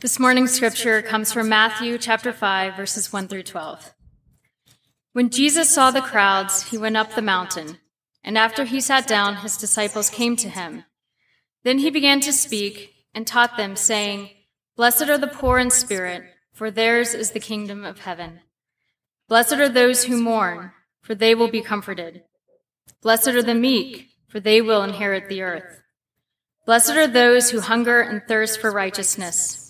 This morning's scripture comes from Matthew chapter 5, verses 1 through 12. When Jesus saw the crowds, he went up the mountain, and after he sat down, his disciples came to him. Then he began to speak and taught them, saying, Blessed are the poor in spirit, for theirs is the kingdom of heaven. Blessed are those who mourn, for they will be comforted. Blessed are the meek, for they will inherit the earth. Blessed are those who hunger and thirst for righteousness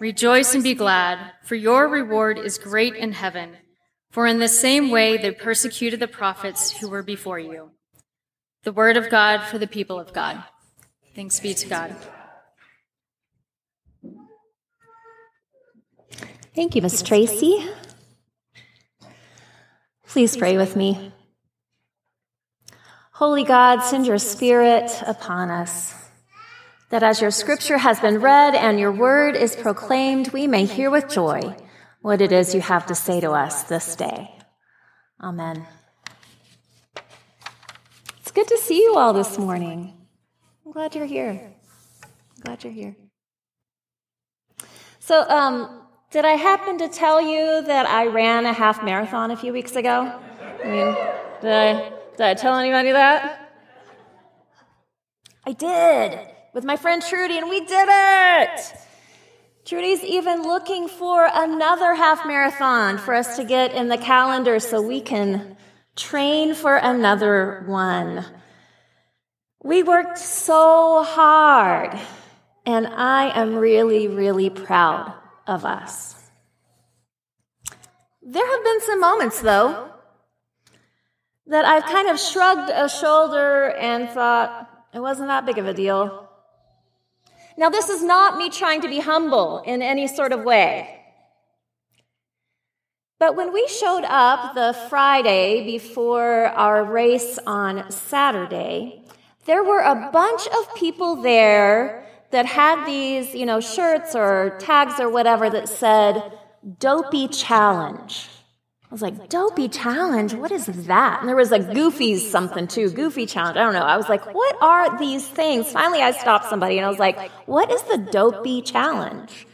Rejoice and be glad, for your reward is great in heaven. For in the same way they persecuted the prophets who were before you. The word of God for the people of God. Thanks be to God. Thank you, Miss Tracy. Please pray with me. Holy God, send your spirit upon us that as your scripture has been read and your word is proclaimed, we may hear with joy what it is you have to say to us this day. Amen. It's good to see you all this morning. I'm glad you're here. I'm glad you're here. So, um, did I happen to tell you that I ran a half marathon a few weeks ago? I mean, did I, did I tell anybody that? I did with my friend Trudy, and we did it. Trudy's even looking for another half marathon for us to get in the calendar so we can train for another one. We worked so hard, and I am really, really proud of us. There have been some moments, though, that I've kind of shrugged a shoulder and thought it wasn't that big of a deal. Now, this is not me trying to be humble in any sort of way. But when we showed up the Friday before our race on Saturday, there were a bunch of people there that had these, you know, shirts or tags or whatever that said, Dopey Challenge. I was like, Dopey Challenge? What is that? And there was a Goofy something too, Goofy Challenge. I don't know. I was like, what are these things? Finally, I stopped somebody and I was like, what is the Dopey Challenge?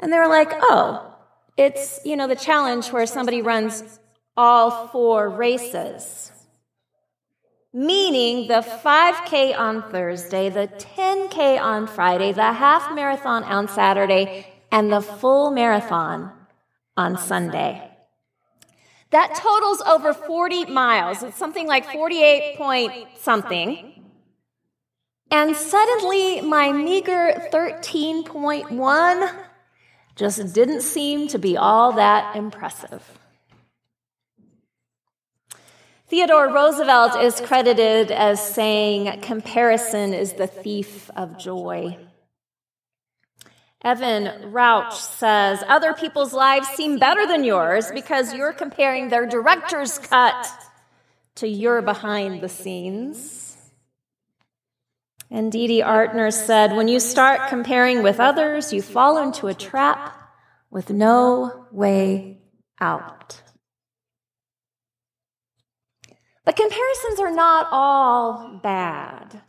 And they were like, oh, it's, you know, the challenge where somebody runs all four races. Meaning the 5K on Thursday, the 10K on Friday, the half marathon on Saturday, and the full marathon on Sunday. That totals over 40 miles. It's something like 48 point something. And suddenly, my meager 13.1 just didn't seem to be all that impressive. Theodore Roosevelt is credited as saying, Comparison is the thief of joy. Evan Rauch says, Other people's lives seem better than yours because you're comparing their director's cut to your behind the scenes. And Dee Dee Artner said, When you start comparing with others, you fall into a trap with no way out. But comparisons are not all bad.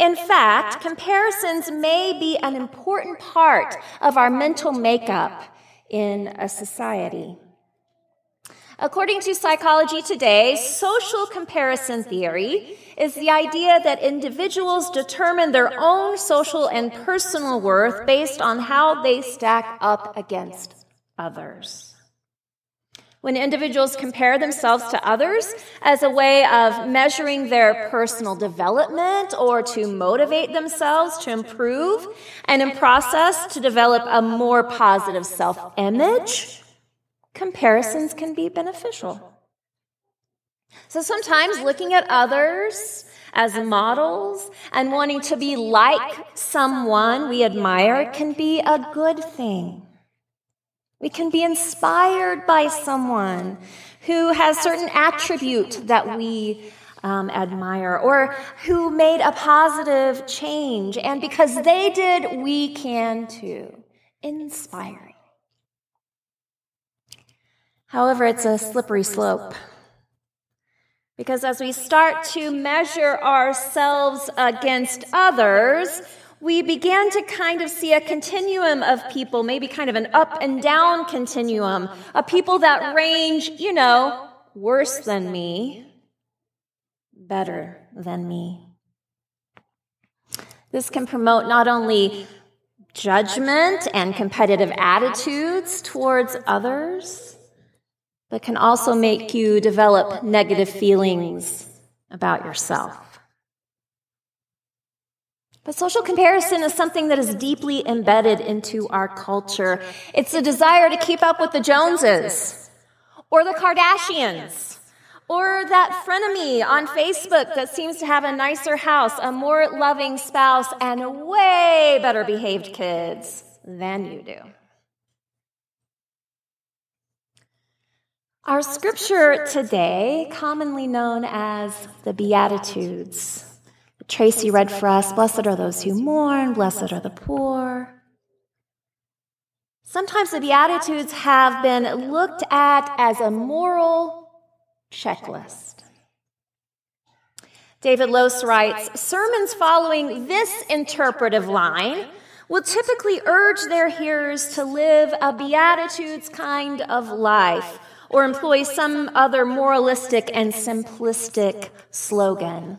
In fact, comparisons may be an important part of our mental makeup in a society. According to Psychology Today, social comparison theory is the idea that individuals determine their own social and personal worth based on how they stack up against others. When individuals compare themselves to others as a way of measuring their personal development or to motivate themselves to improve and in process to develop a more positive self image, comparisons can be beneficial. So sometimes looking at others as models and wanting to be like someone we admire can be a good thing. We can be inspired by someone who has certain attribute that we um, admire or who made a positive change. And because they did, we can too. Inspiring. However, it's a slippery slope. Because as we start to measure ourselves against others, we began to kind of see a continuum of people, maybe kind of an up and down continuum, of people that range, you know, worse than me, better than me. This can promote not only judgment and competitive attitudes towards others, but can also make you develop negative feelings about yourself. But social comparison is something that is deeply embedded into our culture. It's a desire to keep up with the Joneses or the Kardashians or that frenemy on Facebook that seems to have a nicer house, a more loving spouse, and way better behaved kids than you do. Our scripture today, commonly known as the Beatitudes, Tracy read for us Blessed are those who mourn, blessed are the poor. Sometimes the Beatitudes have been looked at as a moral checklist. David Lose writes Sermons following this interpretive line will typically urge their hearers to live a Beatitudes kind of life or employ some other moralistic and simplistic slogan.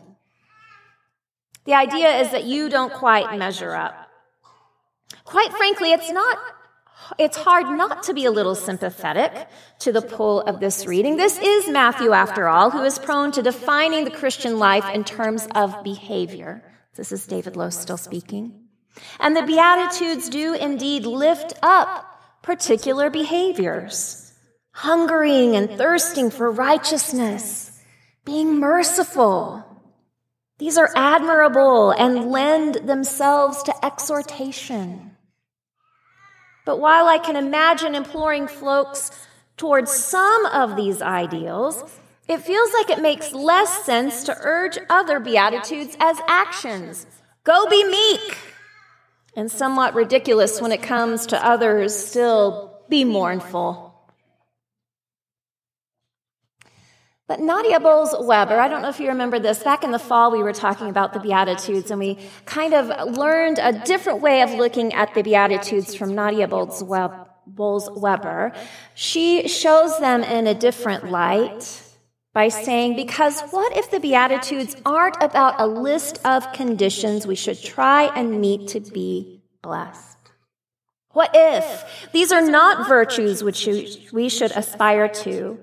The idea is that you don't quite measure up. Quite frankly, it's not it's hard not to be a little sympathetic to the pull of this reading. This is Matthew, after all, who is prone to defining the Christian life in terms of behavior. This is David Lose still speaking. And the Beatitudes do indeed lift up particular behaviors hungering and thirsting for righteousness, being merciful, these are admirable and lend themselves to exhortation. But while I can imagine imploring folks towards some of these ideals, it feels like it makes less sense to urge other Beatitudes as actions. Go be meek! And somewhat ridiculous when it comes to others, still be mournful. But Nadia Bolz-Weber, I don't know if you remember this, back in the fall we were talking about the Beatitudes and we kind of learned a different way of looking at the Beatitudes from Nadia Bolz-Weber. She shows them in a different light by saying, because what if the Beatitudes aren't about a list of conditions we should try and meet to be blessed? What if these are not virtues which we should aspire to?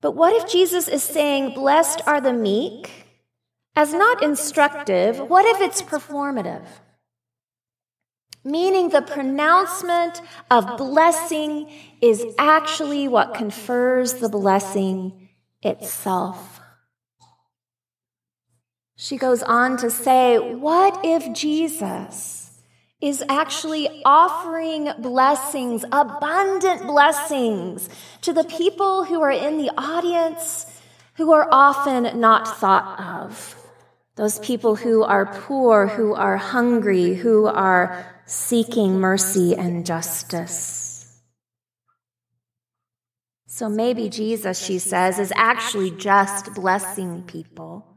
But what if Jesus is saying, Blessed are the meek, as not instructive? What if it's performative? Meaning the pronouncement of blessing is actually what confers the blessing itself. She goes on to say, What if Jesus is actually offering blessings, abundant blessings, to the people who are in the audience who are often not thought of. Those people who are poor, who are hungry, who are seeking mercy and justice. So maybe Jesus, she says, is actually just blessing people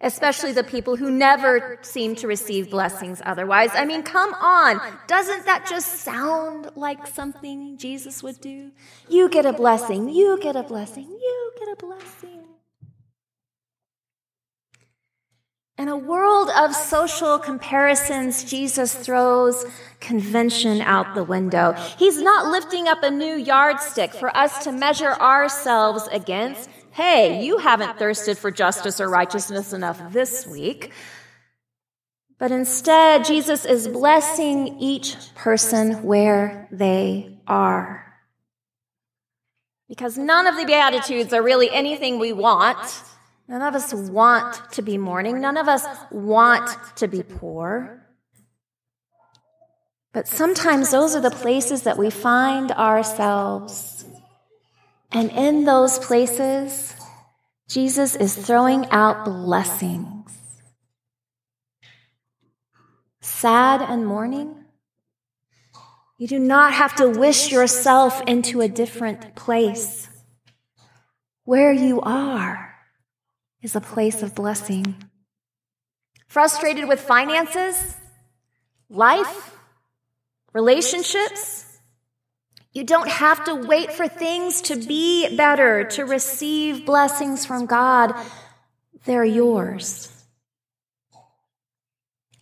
especially the people who never seem to receive blessings otherwise. I mean, come on. Doesn't that just sound like something Jesus would do? You get a blessing. You get a blessing. You get a blessing. In a world of social comparisons, Jesus throws convention out the window. He's not lifting up a new yardstick for us to measure ourselves against hey, you haven't thirsted for justice or righteousness enough this week. But instead, Jesus is blessing each person where they are. Because none of the Beatitudes are really anything we want. None of us want to be mourning. None of us want to be poor. But sometimes those are the places that we find ourselves. And in those places, Jesus is throwing out blessings. Sad and mourning? You do not have to wish yourself into a different place. Where you are is a place of blessing. Frustrated with finances, life, relationships? You don't have to wait for things to be better to receive blessings from God. They're yours.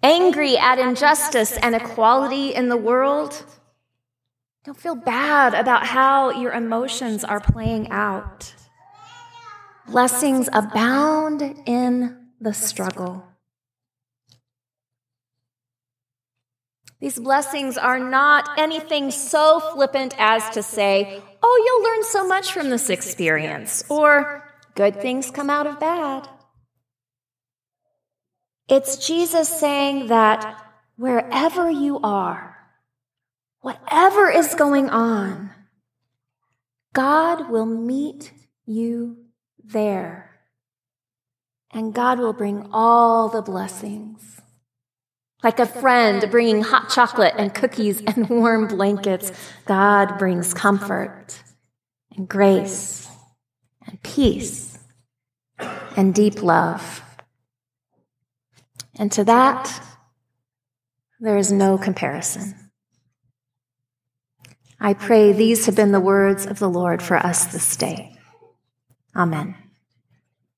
Angry at injustice and equality in the world? Don't feel bad about how your emotions are playing out. Blessings abound in the struggle. These blessings are not anything so flippant as to say, oh, you'll learn so much from this experience, or good things come out of bad. It's Jesus saying that wherever you are, whatever is going on, God will meet you there. And God will bring all the blessings like a friend bringing hot chocolate and cookies and warm blankets, God brings comfort and grace and peace and deep love. And to that, there is no comparison. I pray these have been the words of the Lord for us this day. Amen.